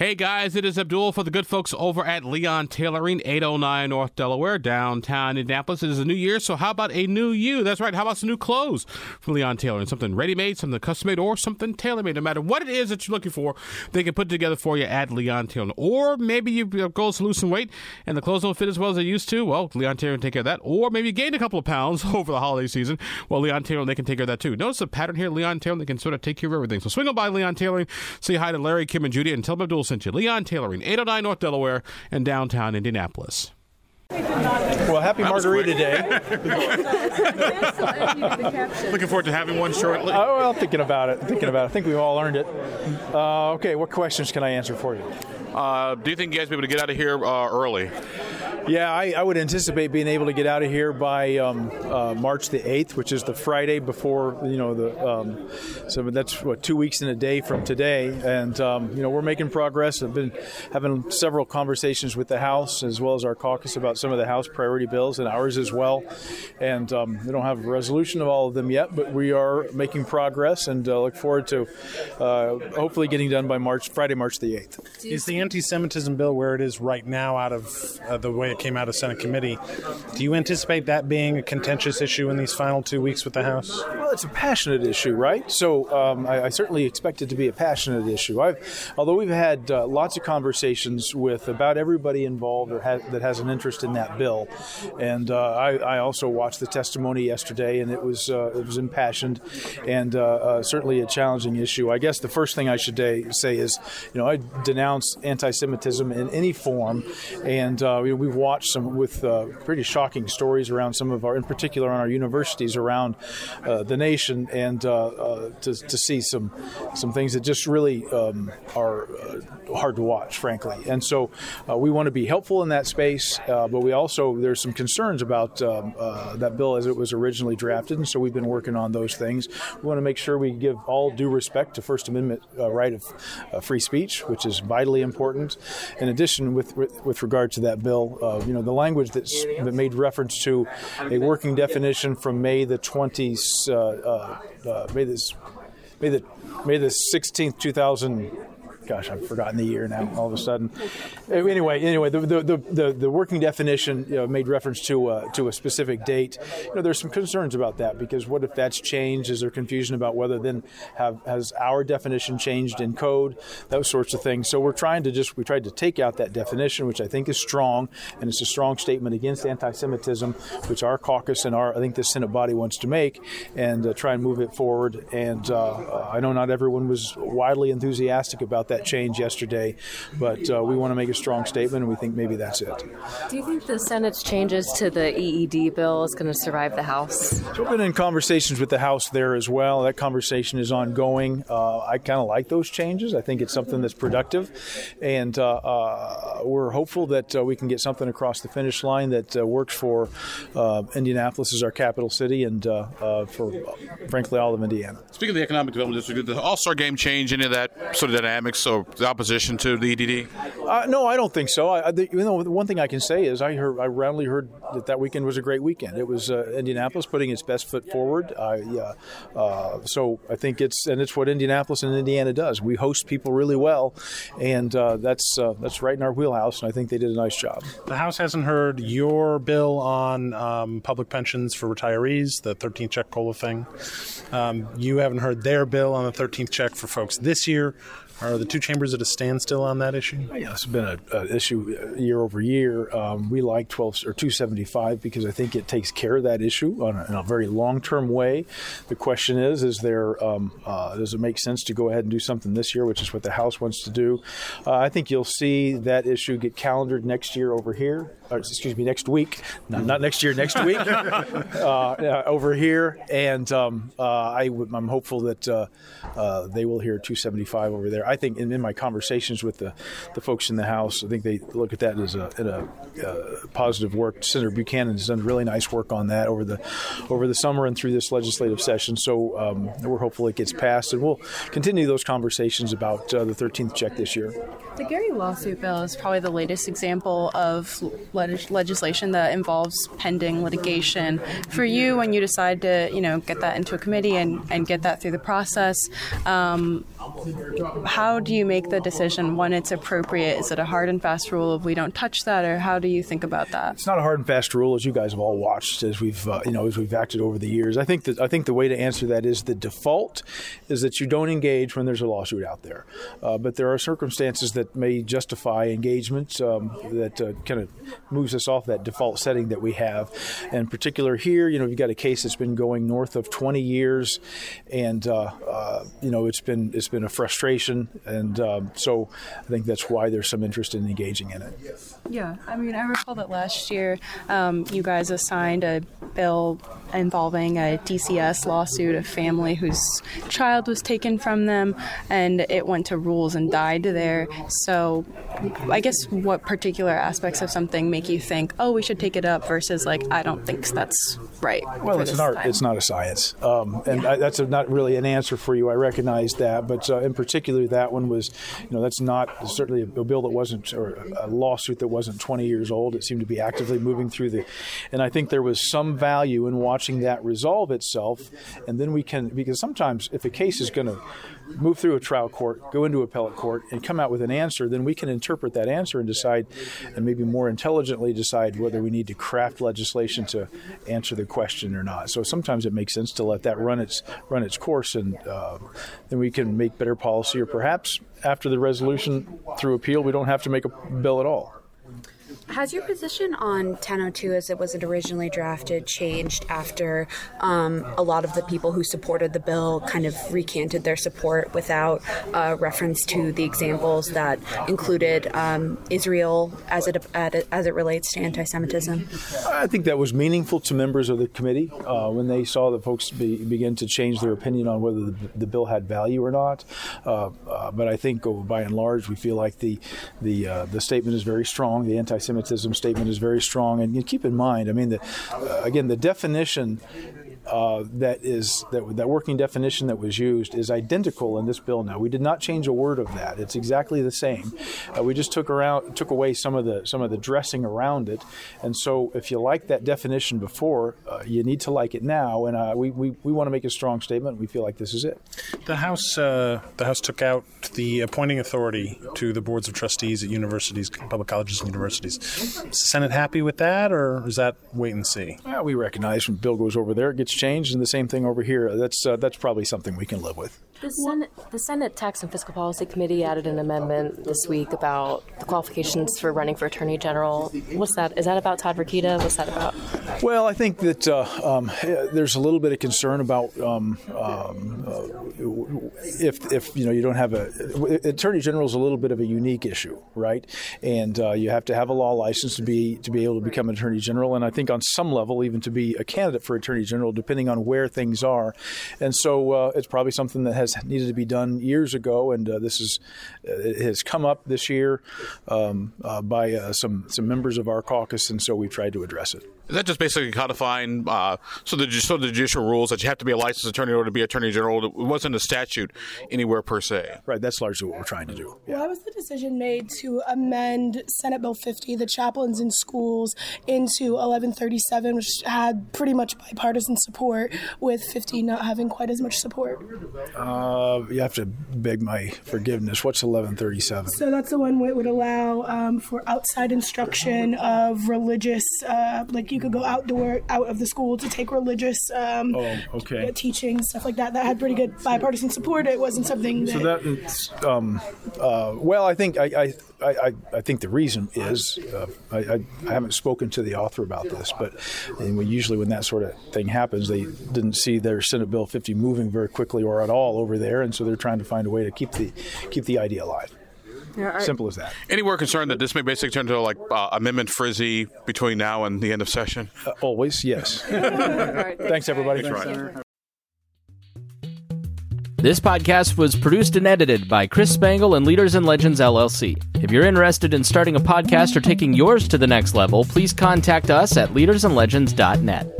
Hey guys, it is Abdul for the good folks over at Leon Tailoring, 809 North Delaware, downtown Indianapolis. It is a new year, so how about a new you? That's right, how about some new clothes from Leon Tailoring? Something ready made, something custom made, or something tailor made. No matter what it is that you're looking for, they can put it together for you at Leon Tailoring. Or maybe you've goals to lose some weight and the clothes don't fit as well as they used to. Well, Leon Tailoring can take care of that. Or maybe you gained a couple of pounds over the holiday season. Well, Leon Tailoring, they can take care of that too. Notice the pattern here, Leon Tailoring, they can sort of take care of everything. So swing on by Leon Tailoring, say hi to Larry, Kim, and Judy, and tell them Abdul sent you. Leon Tailoring. 809 North Delaware, and downtown Indianapolis. Well, happy Margarita Day. Looking forward to having one shortly. Oh, well, thinking about it. Thinking about it. I think we've all earned it. Uh, okay, what questions can I answer for you? Uh, do you think you guys will be able to get out of here uh, early? Yeah, I, I, would anticipate being able to get out of here by um, uh, March the eighth, which is the Friday before you know the. Um, so that's what two weeks and a day from today, and um, you know we're making progress. I've been having several conversations with the House as well as our caucus about some of the House priority bills and ours as well, and um, we don't have a resolution of all of them yet, but we are making progress and uh, look forward to uh, hopefully getting done by March Friday, March the eighth. Is the anti-Semitism bill where it is right now out of uh, the way it came out of Senate committee. Do you anticipate that being a contentious issue in these final two weeks with the House? Well, it's a passionate issue, right? So um, I, I, certainly expect it to be a passionate issue. I've, although we've had uh, lots of conversations with about everybody involved or ha- that has an interest in that bill, and uh, I, I, also watched the testimony yesterday, and it was uh, it was impassioned and uh, uh, certainly a challenging issue. I guess the first thing I should say is, you know, I denounce anti-Semitism in any form, and we've watched some with uh, pretty shocking stories around some of our, in particular, on our universities around uh, the nation, and uh, uh to, to, see some some things that just really um, are uh, hard to watch, frankly. And so we want to be helpful in that space, but we also there's some concerns about um, that bill as it was originally drafted, and so we've been working on those things. We want to make sure we give all due respect to First Amendment right of free speech, which is vitally important. In addition, with with regard to that bill, you know, the language that's that made reference to a working definition from May the 20th, uh, uh, uh, May this, May the May the 16th, 2000 gosh, I've forgotten the year now. All of a sudden, anyway, anyway, the the, the, the working definition you know, made reference to uh, to a specific date. You know, there's some concerns about that because what if that's changed? Is there confusion about whether then have has our definition changed in code? Those sorts of things. So we're trying to just we tried to take out that definition, which I think is strong, and it's a strong statement against anti-Semitism, which our caucus and our I think the Senate body wants to make, and uh, try and move it forward. And uh, I know not everyone was widely enthusiastic about that that change yesterday, but uh, we want to make a strong statement, and we think maybe that's it. Do you think the Senate's changes to the EDD bill is going to survive the House? So we've been in conversations with the House there as well. That conversation is ongoing. Uh, I kind of like those changes. I think it's something that's productive, and uh, uh we're hopeful that uh, we can get something across the finish line that uh, works for Indianapolis as our capital city and for, frankly, all of Indiana. Speaking of the economic development district, did the All Star game change any of that sort of dynamics? So the opposition to the EDD? Uh, no, I don't think so. I, the, you know, the one thing I can say is I heard, I roundly heard that that weekend was a great weekend. It was uh, Indianapolis putting its best foot forward. I, uh, so I think it's and it's what Indianapolis and Indiana does. We host people really well, and uh, that's uh, that's right in our wheelhouse. And I think they did a nice job. The House hasn't heard your bill on um, public pensions for retirees, the 13th check cola thing. Um, you haven't heard their bill on the 13th check for folks this year. Are the two chambers at a standstill on that issue? Yeah, it's been an issue uh, year over year. Um, we like 12 or 275 because I think it takes care of that issue a, in a very long term way. The question is, is there um, uh, does it make sense to go ahead and do something this year, which is what the House wants to do? Uh, I think you'll see that issue get calendared next year over here. Or, excuse me, next week, not, not next year, next week, uh, over here, and um, uh, I w- I'm hopeful that uh, they will hear 275 over there. I think in, in, my conversations with the, the folks in the House, I think they look at that as a, a, a, positive work. Senator Buchanan has done really nice work on that over the over the summer and through this legislative session. So um, we're hopeful it gets passed, and we'll continue those conversations about uh, the 13th check this year. The Gary lawsuit bill is probably the latest example of leg- legislation that involves pending litigation. For you, when you decide to, you know, get that into a committee and, and get that through the process, um, how do you make the decision when it's appropriate? Is it a hard and fast rule of we don't touch that, or how do you think about that? It's not a hard and fast rule, as you guys have all watched, as we've uh, you know as we've acted over the years. I think that I think the way to answer that is the default is that you don't engage when there's a lawsuit out there, uh, but there are circumstances that may justify engagement um, that uh, kind of moves us off that default setting that we have. In particular, here, you know, you've got a case that's been going north of 20 years, and uh, uh, you know it's been it's been a frustration, and um, so I think that's why there's some interest in engaging in it. Yeah, I mean, I recall that last year um, you guys assigned a bill involving a DCS lawsuit, a family whose child was taken from them, and it went to rules and died there. So, I guess what particular aspects of something you think, oh, we should take it up, versus like, I don't think that's right. Well, it's an art. Time. It's not a science, um, and yeah. I, that's a, not really an answer for you. I recognize that, but uh, in particular, that one was, you know, that's not certainly a, a bill that wasn't or a lawsuit that wasn't 20 years old. It seemed to be actively moving through the, and I think there was some value in watching that resolve itself, and then we can because sometimes if a case is going to move through a trial court, go into appellate court, and come out with an answer, then we can interpret that answer and decide, and maybe more decide whether we need to craft legislation to answer the question or not. So sometimes it makes sense to let that run its run its course, and uh, then we can make better policy, or perhaps after the resolution through appeal, we don't have to make a bill at all. Has your position on 1002 as it was originally drafted changed after um, a lot of the people who supported the bill kind of recanted their support without uh, reference to the examples that included um, Israel as it as it relates to anti-Semitism? I think that was meaningful to members of the committee uh, when they saw that folks be, begin to change their opinion on whether the, the bill had value or not. Uh, uh but I think, oh, by and large, we feel like the the uh, the statement is very strong. The anti-Semitism anti-Semitism statement is very strong. And you keep in mind, I mean, the, uh, again, the definition uh, that is that that working definition that was used is identical in this bill now. We did not change a word of that. It's exactly the same. Uh, we just took around took away some of the some of the dressing around it. And so, if you like that definition before, uh, you need to like it now. And uh, we, we, we want to make a strong statement. We feel like this is it. The House uh, the House took out the appointing authority to the boards of trustees at universities, public colleges and universities. Senate happy with that, or is that wait and see? We recognize when bill goes over there, it gets changed, and the same thing over here. That's uh, that's probably something we can live with. The Senate, the Senate Tax and Fiscal Policy Committee added an amendment this week about the qualifications for running for Attorney General. What's that? Is that about Todd Rokita? What's that about? Well, I think that uh, um, there's a little bit of concern about um, um, uh, if, if you know you don't have a Attorney General is a little bit of a unique issue, right? And uh, you have to have a law license to be to be able to become an Attorney General, and I think on some level even to be a candidate for Attorney General, depending on where things are. And so uh, it's probably something that has has needed to be done years ago, and uh, this is uh, has come up this year um, uh, by some some members of our caucus, and so we've tried to address it. Is that just basically codifying uh, so the so the judicial rules that you have to be a licensed attorney in order to be attorney general? It wasn't a statute anywhere per se. Right. That's largely what we're trying to do. Yeah. Why was the decision made to amend Senate Bill 50, the chaplains in schools, into 1137, which had pretty much bipartisan support, with 50 not having quite as much support? Uh, you have to beg my forgiveness. What's 1137? So that's the one that would allow um, for outside instruction of religious, uh, like you could go outdoor out of the school to take religious um, oh, okay. teaching stuff like that. That had pretty good bipartisan support. It wasn't something that. So that um, uh, well, I think I, I, I, I, think the reason is uh, I, I, I, haven't spoken to the author about this, but we, usually when that sort of thing happens, they didn't see their Senate Bill 50 moving very quickly or at all over there, and so they're trying to find a way to keep the keep the idea alive. Yeah, I, Simple as that. Any more concerned that this may basically turn into like uh, Amendment Frizzy between now and the end of session? Uh, always, yes. right, thanks, everybody. Thanks, Ryan. This podcast was produced and edited by Chris Spangle and Leaders and Legends LLC. If you're interested in starting a podcast or taking yours to the next level, please contact us at leadersandlegends.net.